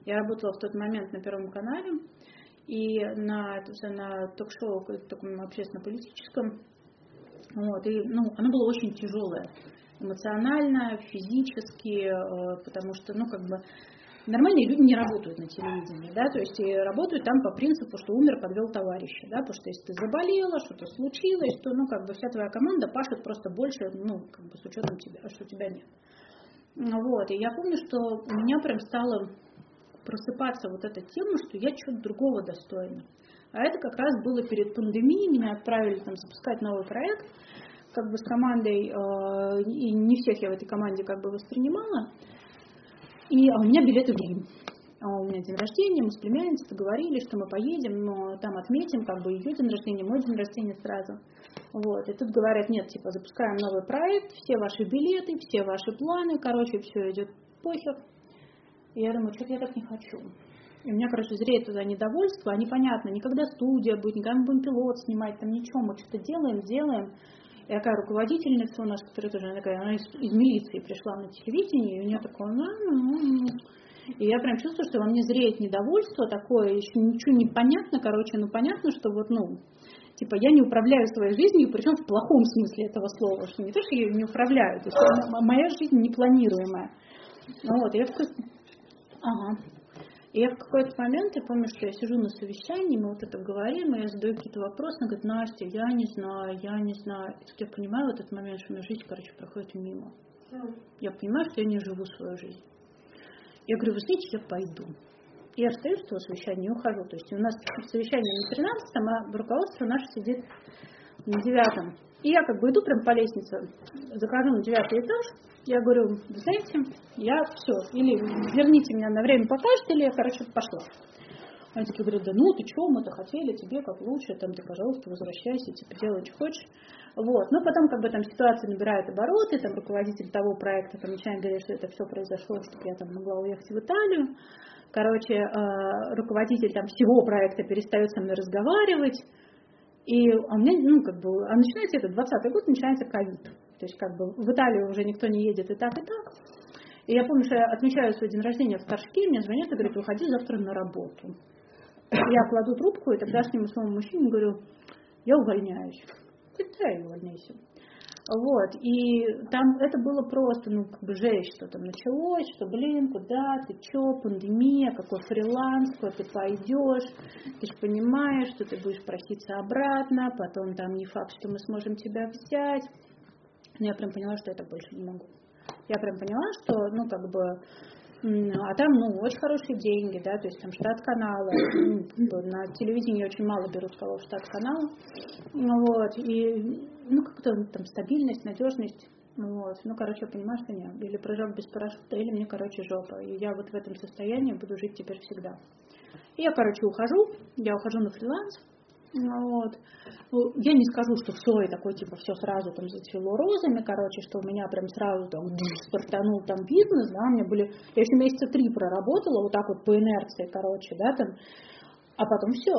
B: я работала в тот момент на Первом канале, и на, на ток-шоу таком общественно-политическом. Вот, и, ну, оно было очень тяжелое эмоционально, физически, э, потому что, ну, как бы, нормальные люди не работают на телевидении, да, то есть и работают там по принципу, что умер, подвел товарища, да, потому что если ты заболела, что-то случилось, то, ну, как бы вся твоя команда пашет просто больше, ну, как бы с учетом тебя, что тебя нет. Вот, и я помню, что у меня прям стало просыпаться вот эта тема, что я чего-то другого достойна. А это как раз было перед пандемией, меня отправили там запускать новый проект, как бы с командой, э, и не всех я в этой команде как бы воспринимала. И а у меня билеты в Рим. А у меня день рождения, мы с племянницей договорились, что мы поедем, но там отметим как бы ее день рождения, мой день рождения сразу. Вот. И тут говорят, нет, типа, запускаем новый проект, все ваши билеты, все ваши планы, короче, все идет похер, и я думаю, что-то я так не хочу. И у меня, короче, зреет туда недовольство, а непонятно, никогда студия будет, никогда мы будем пилот снимать, там ничего, мы что-то делаем, делаем. И такая руководительница у нас, которая тоже, она такая, она из, из милиции пришла на телевидение, и у нее такое, ну, ну, ну. И я прям чувствую, что во мне зреет недовольство такое, еще ничего не понятно, короче, ну понятно, что вот, ну, типа я не управляю своей жизнью, причем в плохом смысле этого слова, что не то, что я не управляю, то есть моя жизнь непланируемая. Ну вот, я такой, Ага. И я в какой-то момент, я помню, что я сижу на совещании, мы вот это говорим, и я задаю какие-то вопросы, она говорит, Настя, я не знаю, я не знаю. И тут я понимаю в этот момент, что у меня жизнь, короче, проходит мимо. Я понимаю, что я не живу свою жизнь. Я говорю, вы знаете, я пойду. И я встаю с этого совещания и ухожу. То есть у нас совещание на 13 а руководство наше сидит на девятом. И я как бы иду прям по лестнице, захожу на девятый этаж, я говорю, знаете, я все, или верните меня на время покажете, или я, короче, пошла. Они такие говорят, да ну ты что, мы-то хотели тебе как лучше, там ты, пожалуйста, возвращайся, типа делай, что хочешь. Вот. Но потом как бы там ситуация набирает обороты, там руководитель того проекта там начинает говорить, что это все произошло, чтобы я там могла уехать в Италию. Короче, э, руководитель там всего проекта перестает со мной разговаривать. И у меня, ну, как бы, а начинается это 20 год, начинается ковид. То есть как бы в Италию уже никто не едет и так, и так. И я помню, что я отмечаю свой день рождения в Торжке, мне звонят и говорят, выходи завтра на работу. Я кладу трубку, и тогда с ним своему мужчине говорю, я увольняюсь. Говорит, да, увольняйся. Вот, и там это было просто, ну, как бы жесть, что там началось, что, блин, куда ты, чё, пандемия, какой фриланс, куда ты пойдешь, ты же понимаешь, что ты будешь проситься обратно, потом там не факт, что мы сможем тебя взять. Но я прям поняла, что это больше не могу. Я прям поняла, что, ну, как бы, а там, ну, очень хорошие деньги, да, то есть там штат канала, ну, на телевидении очень мало берут кого штат канала, вот, и, ну, как-то там стабильность, надежность, вот, ну, короче, я понимаю, что нет, или прыжок без парашюта, или мне, короче, жопа, и я вот в этом состоянии буду жить теперь всегда. И я, короче, ухожу, я ухожу на фриланс, вот. Ну, я не скажу, что в Сое такой, типа, все сразу там зацвело розами, короче, что у меня прям сразу там стартанул там бизнес, да, у меня были, я еще месяца три проработала вот так вот по инерции, короче, да, там, а потом все.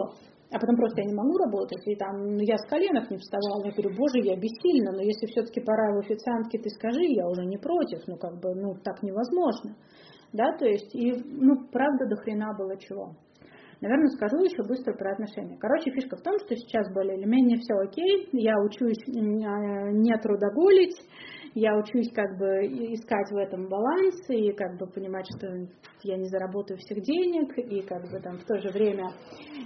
B: А потом просто я не могу работать, и там ну, я с коленок не вставала, я говорю, боже, я бессильна, но если все-таки пора в официантке, ты скажи, я уже не против, ну как бы, ну так невозможно, да, то есть, и, ну, правда, до хрена было чего. Наверное, скажу еще быстро про отношения. Короче, фишка в том, что сейчас более или менее все окей, я учусь а, не трудоголить, я учусь как бы искать в этом баланс и как бы понимать, что я не заработаю всех денег и как бы там в то же время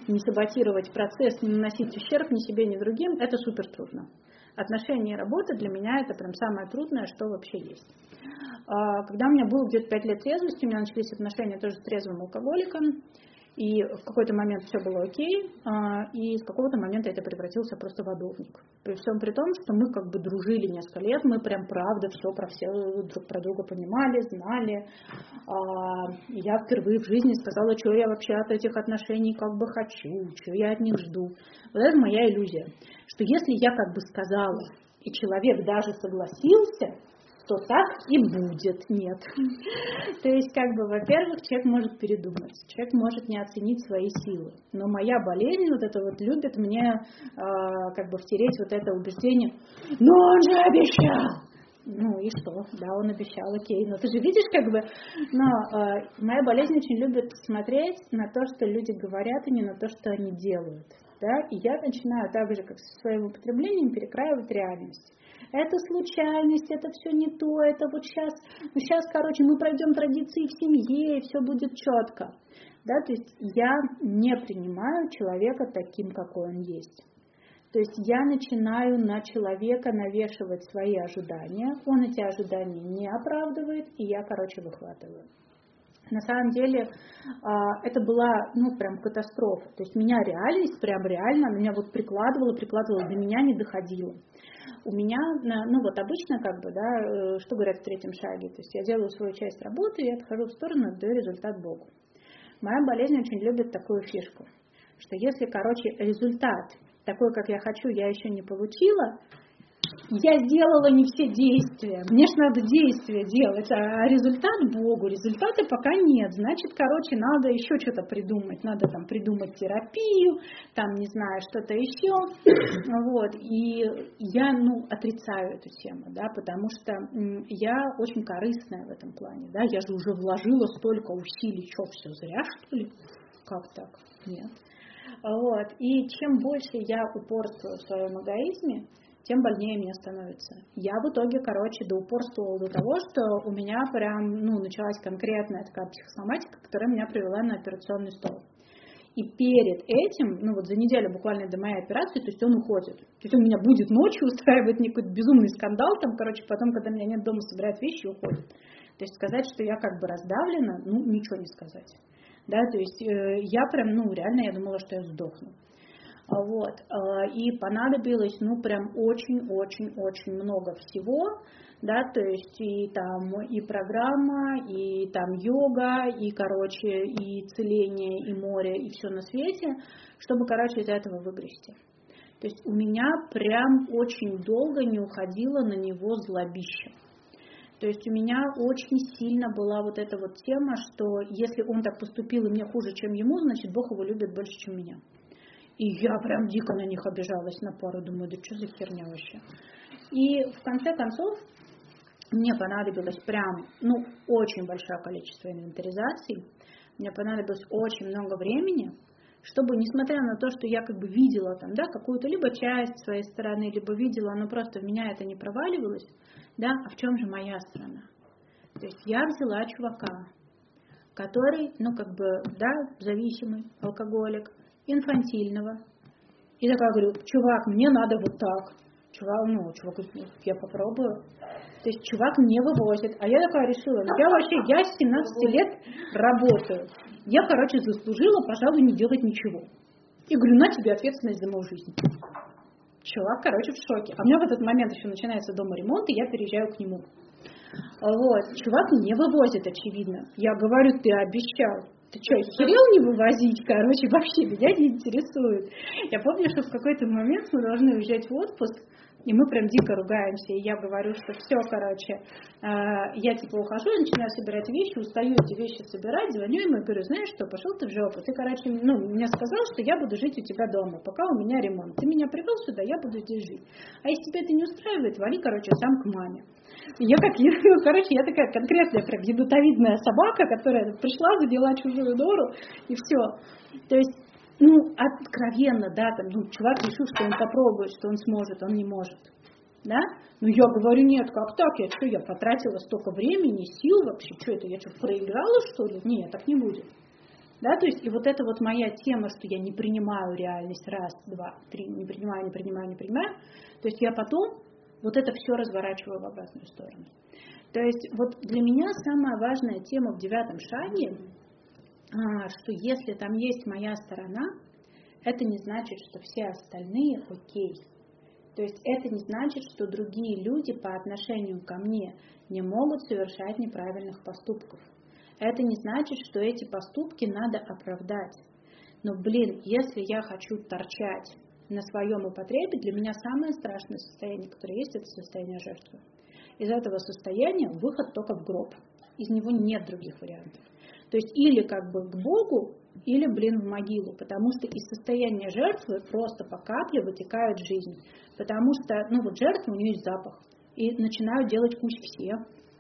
B: не саботировать процесс, не наносить ущерб ни себе, ни другим, это супер трудно. Отношения и работа для меня это прям самое трудное, что вообще есть. А, когда у меня было где-то 5 лет трезвости, у меня начались отношения тоже с трезвым алкоголиком, и в какой-то момент все было окей, а, и с какого-то момента это превратился просто в адовник. При всем при том, что мы как бы дружили несколько лет, мы прям правда все про все друг про друга понимали, знали. А, я впервые в жизни сказала, что я вообще от этих отношений как бы хочу, что я от них жду. Вот это моя иллюзия, что если я как бы сказала, и человек даже согласился, что так и будет. Нет. То есть, как бы, во-первых, человек может передумать, человек может не оценить свои силы. Но моя болезнь, вот это вот любит мне, э, как бы, втереть вот это убеждение, но он же обещал. Ну и что? Да, он обещал, окей. Но ты же видишь, как бы, но э, моя болезнь очень любит смотреть на то, что люди говорят, и не на то, что они делают. Да? И я начинаю так же, как со своим употреблением, перекраивать реальность это случайность, это все не то, это вот сейчас, ну сейчас, короче, мы пройдем традиции в семье, и все будет четко. Да, то есть я не принимаю человека таким, какой он есть. То есть я начинаю на человека навешивать свои ожидания, он эти ожидания не оправдывает, и я, короче, выхватываю. На самом деле а, это была, ну, прям катастрофа. То есть меня реальность, прям реально, меня вот прикладывала, прикладывала, до меня не доходило у меня, ну вот обычно как бы, да, э, что говорят в третьем шаге, то есть я делаю свою часть работы, я отхожу в сторону, отдаю результат Богу. Моя болезнь очень любит такую фишку, что если, короче, результат такой, как я хочу, я еще не получила, я сделала не все действия. Мне же надо действия делать, а результат Богу. Результата пока нет. Значит, короче, надо еще что-то придумать. Надо там придумать терапию, там, не знаю, что-то еще. Вот. И я, ну, отрицаю эту тему, да, потому что я очень корыстная в этом плане, да. Я же уже вложила столько усилий. Что, все зря, что ли? Как так? Нет. Вот. И чем больше я упорствую в своем эгоизме, тем больнее мне становится. Я в итоге, короче, доупорствовала до того, что у меня прям, ну, началась конкретная такая психосоматика, которая меня привела на операционный стол. И перед этим, ну вот за неделю буквально до моей операции, то есть он уходит. То есть он меня будет ночью устраивать некий безумный скандал, там, короче, потом, когда меня нет дома, собирает вещи и уходит. То есть сказать, что я как бы раздавлена, ну, ничего не сказать. Да, то есть э, я прям, ну, реально, я думала, что я сдохну. Вот. А, и понадобилось, ну, прям очень-очень-очень много всего, да, то есть и там и программа, и там йога, и, короче, и целение, и море, и все на свете, чтобы, короче, из этого выгрести. То есть у меня прям очень долго не уходило на него злобище. То есть у меня очень сильно была вот эта вот тема, что если он так поступил и мне хуже, чем ему, значит Бог его любит больше, чем меня. И я прям дико на них обижалась на пару, думаю, да что за херня вообще. И в конце концов мне понадобилось прям, ну, очень большое количество инвентаризаций, мне понадобилось очень много времени, чтобы, несмотря на то, что я как бы видела там, да, какую-то либо часть своей стороны, либо видела, но просто в меня это не проваливалось, да, а в чем же моя сторона? То есть я взяла чувака, который, ну, как бы, да, зависимый, алкоголик, инфантильного. И такая говорю, чувак, мне надо вот так. Чувак, ну, чувак я попробую. То есть чувак не вывозит. А я такая решила, я вообще, я с 17 лет работаю. Я, короче, заслужила, пожалуй, не делать ничего. И говорю, на тебе ответственность за мою жизнь. Чувак, короче, в шоке. А у меня в этот момент еще начинается дома ремонт, и я переезжаю к нему. Вот. Чувак не вывозит, очевидно. Я говорю, ты обещал ты что, херел не вывозить? Короче, вообще меня не интересует. Я помню, что в какой-то момент мы должны уезжать в отпуск, И мы прям дико ругаемся. И я говорю, что все, короче, э, я типа ухожу, начинаю собирать вещи, устаю эти вещи собирать, звоню ему и говорю, знаешь что, пошел ты в жопу. Ты, короче, ну, мне сказал, что я буду жить у тебя дома, пока у меня ремонт. Ты меня привел сюда, я буду здесь жить. А если тебя это не устраивает, вали, короче, сам к маме. Я как, короче, я такая конкретная прям ядутовидная собака, которая пришла, заняла чужую дору, и все. То есть ну, откровенно, да, там, ну, чувак решил, что он попробует, что он сможет, он не может. Да? Ну, я говорю, нет, как так? Я что, я потратила столько времени, сил вообще, что это, я что, проиграла, что ли? Нет, так не будет. Да, то есть, и вот это вот моя тема, что я не принимаю реальность, раз, два, три, не принимаю, не принимаю, не принимаю, то есть я потом вот это все разворачиваю в обратную сторону. То есть вот для меня самая важная тема в девятом шаге что если там есть моя сторона, это не значит, что все остальные окей. То есть это не значит, что другие люди по отношению ко мне не могут совершать неправильных поступков. Это не значит, что эти поступки надо оправдать. Но, блин, если я хочу торчать на своем употребе, для меня самое страшное состояние, которое есть, это состояние жертвы. Из этого состояния выход только в гроб. Из него нет других вариантов. То есть или как бы к Богу, или, блин, в могилу, потому что из состояния жертвы просто по капле вытекает жизнь. Потому что, ну вот жертва, у нее есть запах. И начинают делать кусь все.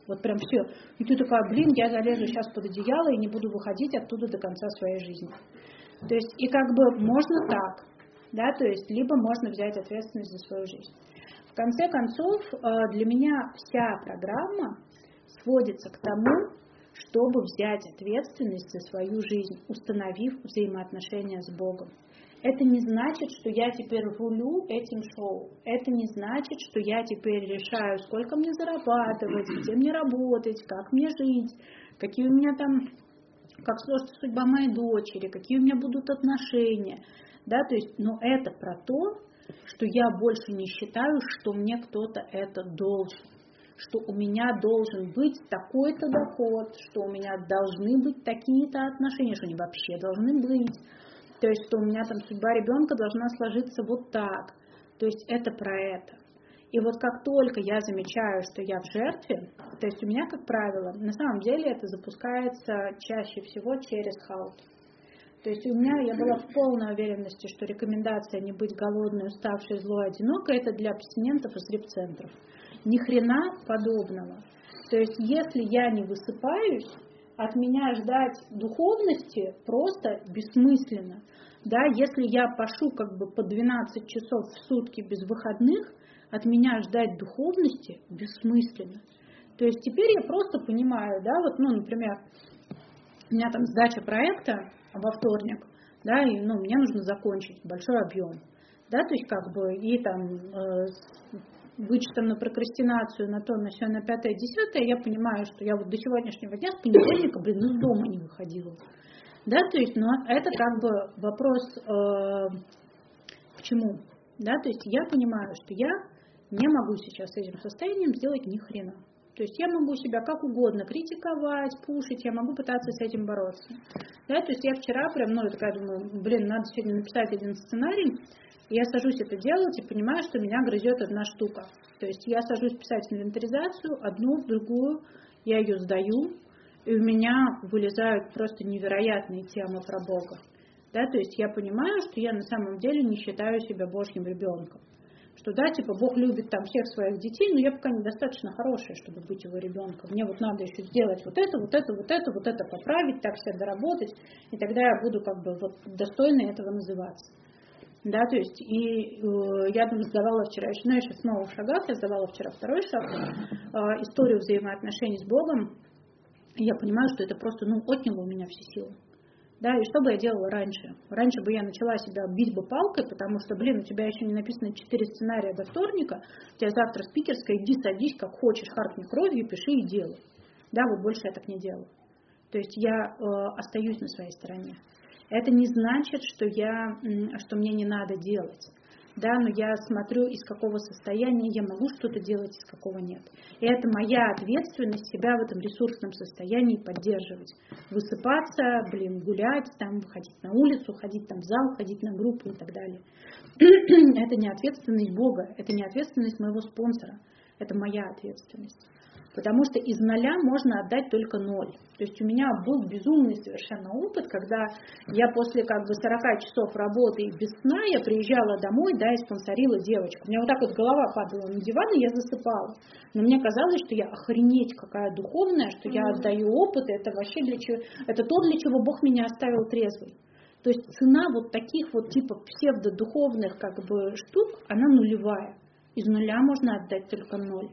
B: Вот прям все. И ты такая, блин, я залезу сейчас под одеяло и не буду выходить оттуда до конца своей жизни. То есть, и как бы можно так, да, то есть, либо можно взять ответственность за свою жизнь. В конце концов, э, для меня вся программа сводится к тому, чтобы взять ответственность за свою жизнь, установив взаимоотношения с Богом. Это не значит, что я теперь рулю этим шоу. Это не значит, что я теперь решаю, сколько мне зарабатывать, где мне работать, как мне жить, какие у меня там, как сложится судьба моей дочери, какие у меня будут отношения. Да, то есть, но это про то, что я больше не считаю, что мне кто-то это должен что у меня должен быть такой-то доход, что у меня должны быть такие-то отношения, что они вообще должны быть. То есть, что у меня там судьба ребенка должна сложиться вот так. То есть это про это. И вот как только я замечаю, что я в жертве, то есть у меня, как правило, на самом деле это запускается чаще всего через хаут. То есть у меня я была в полной уверенности, что рекомендация не быть голодной, уставшей, злой, одинокой это для абстинентов из репцентров. Ни хрена подобного. То есть, если я не высыпаюсь, от меня ждать духовности просто бессмысленно. Да, если я пашу как бы по 12 часов в сутки без выходных, от меня ждать духовности бессмысленно. То есть теперь я просто понимаю, да, вот, ну, например, у меня там сдача проекта во вторник, да, и, ну, мне нужно закончить большой объем, да, то есть как бы и там э, вычетом на прокрастинацию, на то, на все, на пятое, десятое, я понимаю, что я вот до сегодняшнего дня с понедельника, блин, из дома не выходила. Да, то есть, но это как бы вопрос э, к чему? Да, то есть я понимаю, что я не могу сейчас с этим состоянием сделать ни хрена. То есть я могу себя как угодно критиковать, пушить, я могу пытаться с этим бороться. Да, то есть я вчера прям, ну, такая думаю, блин, надо сегодня написать один сценарий, я сажусь это делать и понимаю, что меня грызет одна штука. То есть я сажусь писать инвентаризацию, одну, в другую, я ее сдаю, и у меня вылезают просто невероятные темы про Бога. Да, то есть я понимаю, что я на самом деле не считаю себя Божьим ребенком. Что да, типа Бог любит там всех своих детей, но я пока недостаточно хорошая, чтобы быть его ребенком. Мне вот надо еще сделать вот это, вот это, вот это, вот это поправить, так себя доработать, и тогда я буду как бы вот достойной этого называться. Да, то есть, и э, я там сдавала вчера, ну, еще снова в шагах, я сдавала вчера второй шаг, э, историю взаимоотношений с Богом, и я понимаю, что это просто, ну, отняло у меня все силы. Да, и что бы я делала раньше? Раньше бы я начала себя бить бы палкой, потому что, блин, у тебя еще не написано четыре сценария до вторника, у тебя завтра спикерская, иди садись, как хочешь, харкни кровью, пиши и делай. Да, вот больше я так не делаю. То есть я э, остаюсь на своей стороне. Это не значит, что, я, что мне не надо делать. да, но я смотрю, из какого состояния я могу что-то делать, из какого нет. И это моя ответственность себя в этом ресурсном состоянии поддерживать. Высыпаться, блин, гулять, там, ходить на улицу, ходить там в зал, ходить на группу и так далее. это не ответственность Бога, это не ответственность моего спонсора, это моя ответственность. Потому что из ноля можно отдать только ноль. То есть у меня был безумный совершенно опыт, когда я после как бы 40 часов работы без сна, я приезжала домой, да, и спонсорила девочку. У меня вот так вот голова падала на диван, и я засыпала. Но мне казалось, что я охренеть какая духовная, что я отдаю опыт, и это вообще для чего, это то, для чего Бог меня оставил трезвой. То есть цена вот таких вот типа псевдодуховных как бы штук, она нулевая. Из нуля можно отдать только ноль.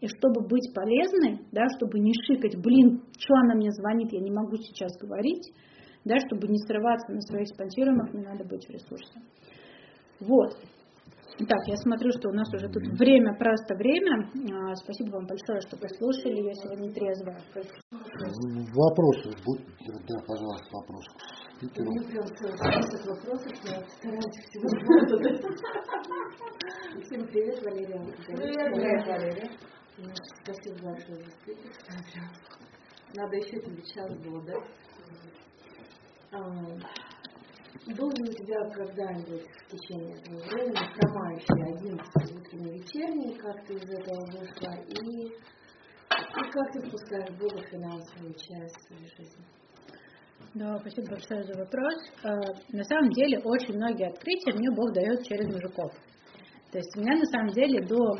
B: И чтобы быть полезной, да, чтобы не шикать, блин, что она мне звонит, я не могу сейчас говорить, да, чтобы не срываться на своих спонсируемых, не надо быть в ресурсе. Вот. Так, я смотрю, что у нас уже тут время, просто время. А, спасибо вам большое, что послушали. Я сегодня трезвая.
A: Вопросы. Будь, да, пожалуйста, вопрос.
C: Мне прям целый список вопросов, я стараюсь всего Всем привет, Валерия. Привет, Валерия. Спасибо большое за спикер. Надо еще тебе час было, да? Был ли у тебя когда-нибудь в течение этого времени хромающий один утренний вечерний, как ты из этого вышла, и, и как ты впускаешь Бога финансовую часть своей жизни?
B: Да, спасибо большое за вопрос. На самом деле очень многие открытия мне Бог дает через мужиков. То есть у меня на самом деле до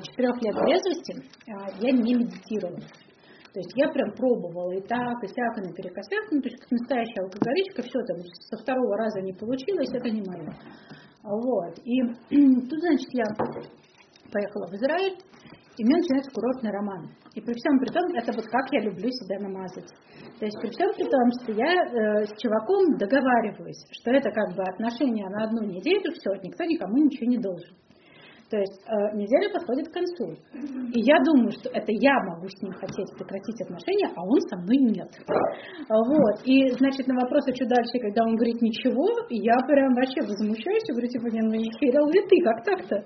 B: четырех лет трезвости я не медитировала. То есть я прям пробовала и так, и сяк, и наперекосяк, ну, то есть как настоящая алкоголичка, все там со второго раза не получилось, это не мое. Вот. И тут, значит, я поехала в Израиль, и у меня начинается курортный роман. И при всем при том, это вот как я люблю себя намазать. То есть при всем при том, что я э, с чуваком договариваюсь, что это как бы отношения на одну неделю, все, никто никому ничего не должен. То есть э, неделя подходит к концу. И я думаю, что это я могу с ним хотеть прекратить отношения, а он со мной нет. Вот. И, значит, на вопрос, а что дальше, когда он говорит ничего, я прям вообще возмущаюсь и говорю, типа, не, ну не херел ли ты, как так-то?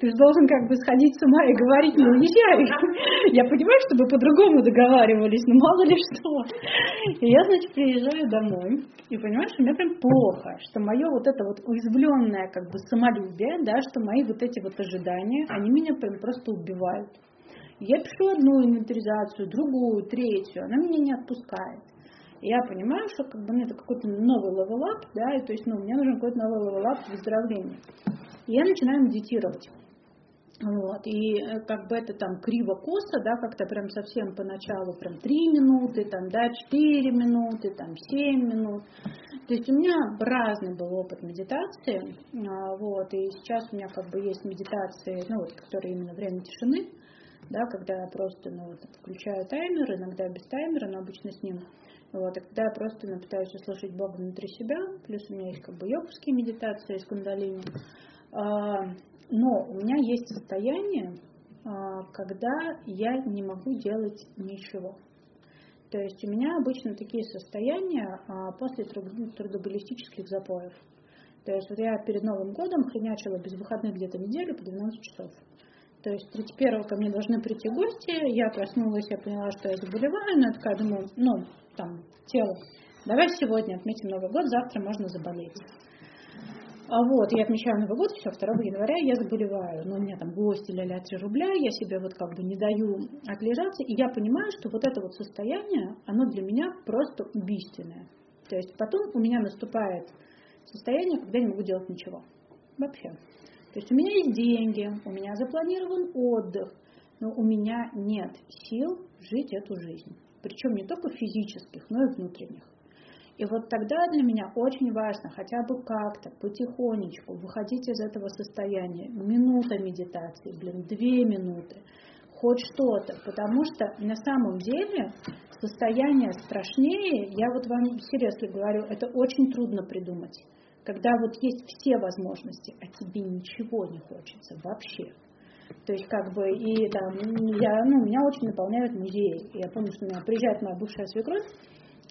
B: Ты же должен как бы сходить с ума и говорить, не уезжай. Я понимаю, что вы по-другому договаривались, но мало ли что. И я, значит, приезжаю домой и понимаю, что мне прям плохо, что мое вот это вот уязвленное как бы самолюбие, да, что мои вот эти вот ожидания, они меня прям просто убивают. Я пишу одну инвентаризацию, другую, третью, она меня не отпускает. И я понимаю, что как бы, ну, это какой-то новый level up, да, и то есть, ну, мне нужен какой-то новый level up выздоровления. И я начинаю медитировать. Вот, и э, как бы это там криво-косо, да, как-то прям совсем поначалу прям 3 минуты, там, да, 4 минуты, там, 7 минут. То есть у меня разный был опыт медитации, а, вот, и сейчас у меня как бы есть медитации, ну, вот, которые именно время тишины, да, когда я просто, ну, вот, включаю таймер, иногда без таймера, но обычно с ним, вот, и когда я просто ну, пытаюсь услышать Бога внутри себя, плюс у меня есть как бы йогские медитации с кундалини, а, но у меня есть состояние, а, когда я не могу делать ничего. То есть у меня обычно такие состояния а, после трудобаллистических запоев. То есть вот я перед Новым годом хренячила без выходных где-то неделю по 12 часов. То есть 31 ко мне должны прийти гости, я проснулась, я поняла, что я заболеваю, но я такая думаю, ну, там, тело, давай сегодня отметим Новый год, завтра можно заболеть. А вот, я отмечаю Новый год, все, 2 января я заболеваю, но у меня там гости ля-ля 3 рубля, я себе вот как бы не даю отлежаться, и я понимаю, что вот это вот состояние, оно для меня просто убийственное. То есть потом у меня наступает состояние, когда я не могу делать ничего. Вообще. То есть у меня есть деньги, у меня запланирован отдых, но у меня нет сил жить эту жизнь. Причем не только физических, но и внутренних. И вот тогда для меня очень важно хотя бы как-то, потихонечку выходить из этого состояния. Минута медитации, блин, две минуты, хоть что-то. Потому что на самом деле состояние страшнее, я вот вам серьезно говорю, это очень трудно придумать. Когда вот есть все возможности, а тебе ничего не хочется вообще. То есть как бы и там я, ну, меня очень наполняют музеи. Я помню, что у меня приезжает моя бывшая свекровь,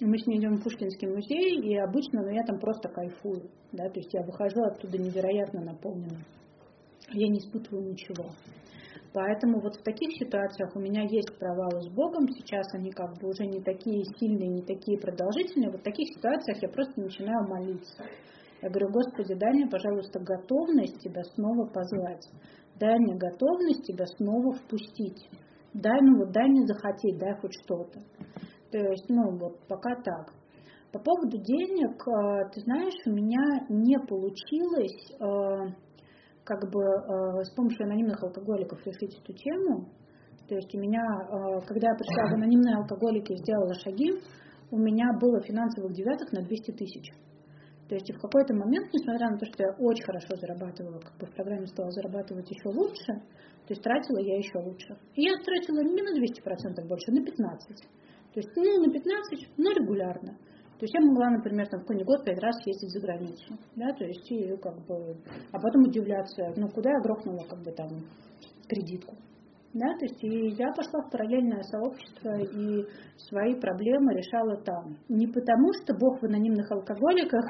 B: мы с ней идем в Пушкинский музей, и обычно ну, я там просто кайфую. Да, то есть я выхожу оттуда невероятно наполненной. Я не испытываю ничего. Поэтому вот в таких ситуациях у меня есть провалы с Богом, сейчас они как бы уже не такие сильные, не такие продолжительные. Вот в таких ситуациях я просто начинаю молиться. Я говорю, Господи, дай мне, пожалуйста, готовность Тебя снова позвать. Дай мне готовность Тебя снова впустить. Дай, ну вот, дай мне захотеть, дай хоть что-то. То есть, ну вот, пока так. По поводу денег, э, ты знаешь, у меня не получилось э, как бы э, с помощью анонимных алкоголиков решить эту тему. То есть у меня, когда я пришла в анонимные алкоголики и сделала шаги, у меня было финансовых девяток на 200 тысяч. То есть в какой-то момент, несмотря на то, что я очень хорошо зарабатывала, как бы в программе стала зарабатывать еще лучше, то есть тратила я еще лучше. И я тратила не на 200% больше, а на 15%. То есть ну, на 15, но регулярно. То есть я могла, например, там, в какой-нибудь год пять раз ездить за границу, да, то есть и как бы, а потом удивляться, ну куда я грохнула как бы там кредитку. Да, то есть и я пошла в параллельное сообщество и свои проблемы решала там. Не потому, что Бог в анонимных алкоголиках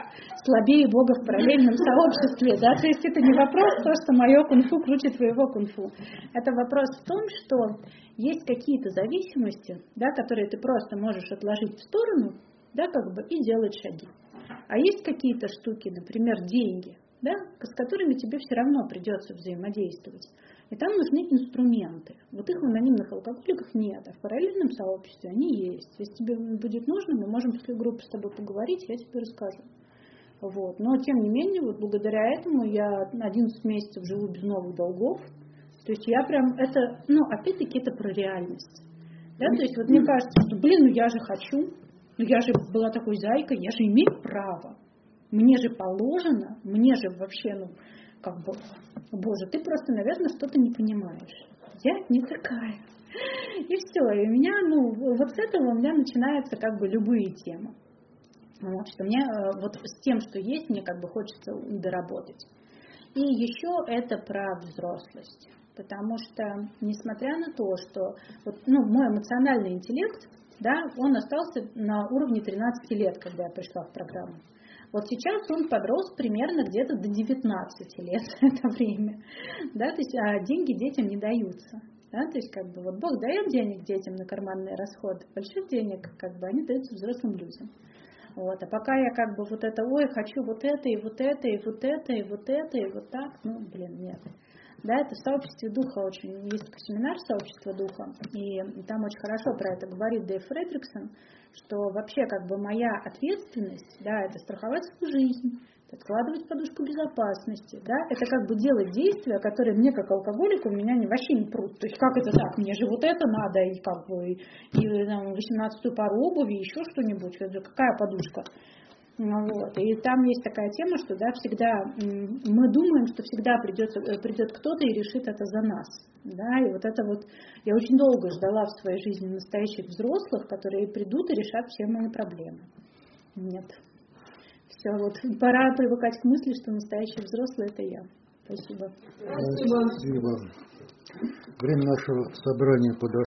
B: слабее Бога в параллельном сообществе, да, то есть это не вопрос то, что мое кунг-фу круче твоего кунг-фу. Это вопрос в том, что есть какие-то зависимости, да, которые ты просто можешь отложить в сторону, да, как бы, и делать шаги. А есть какие-то штуки, например, деньги, да, с которыми тебе все равно придется взаимодействовать. И там нужны инструменты. Вот их в анонимных алкоголиках нет, а в параллельном сообществе они есть. Если тебе будет нужно, мы можем после группы с тобой поговорить, я тебе расскажу. Вот. Но тем не менее, вот благодаря этому я 11 месяцев живу без новых долгов. То есть я прям это, ну, опять-таки это про реальность. Да, то есть вот мне кажется, что, блин, ну я же хочу, ну я же была такой зайкой, я же имею право. Мне же положено, мне же вообще, ну, как бы, боже, ты просто, наверное, что-то не понимаешь. Я не такая. И все, и у меня, ну, вот с этого у меня начинаются как бы любые темы. Вот, что мне э, вот с тем, что есть, мне как бы хочется доработать. И еще это про взрослость. Потому что, несмотря на то, что вот, ну, мой эмоциональный интеллект, да, он остался на уровне 13 лет, когда я пришла в программу. Вот сейчас он подрос примерно где-то до 19 лет, это время. Да, то есть, а деньги детям не даются. Да, то есть, как бы, вот Бог дает денег детям на карманные расходы, больших денег, как бы, они даются взрослым людям. Вот. А пока я как бы вот это, ой, хочу вот это, и вот это, и вот это, и вот это, и вот так, ну, блин, нет. Да, это в сообществе духа очень, есть такой семинар сообщества духа, и там очень хорошо про это говорит Дэйв Фредриксон, что вообще как бы моя ответственность, да, это страховать свою жизнь, откладывать подушку безопасности, да, это как бы делать действия, которые мне как алкоголику меня не, вообще не прут. То есть как это так, мне же вот это надо, и как бы, и, там, 18 пару обуви, еще что-нибудь, какая подушка. Вот. И там есть такая тема, что да, всегда мы думаем, что всегда придется, э, придет кто-то и решит это за нас. Да, и вот это вот я очень долго ждала в своей жизни настоящих взрослых, которые придут и решат все мои проблемы. Нет. Все, вот пора привыкать к мысли, что настоящий взрослый это я. Спасибо.
A: Спасибо. Время нашего собрания подошло.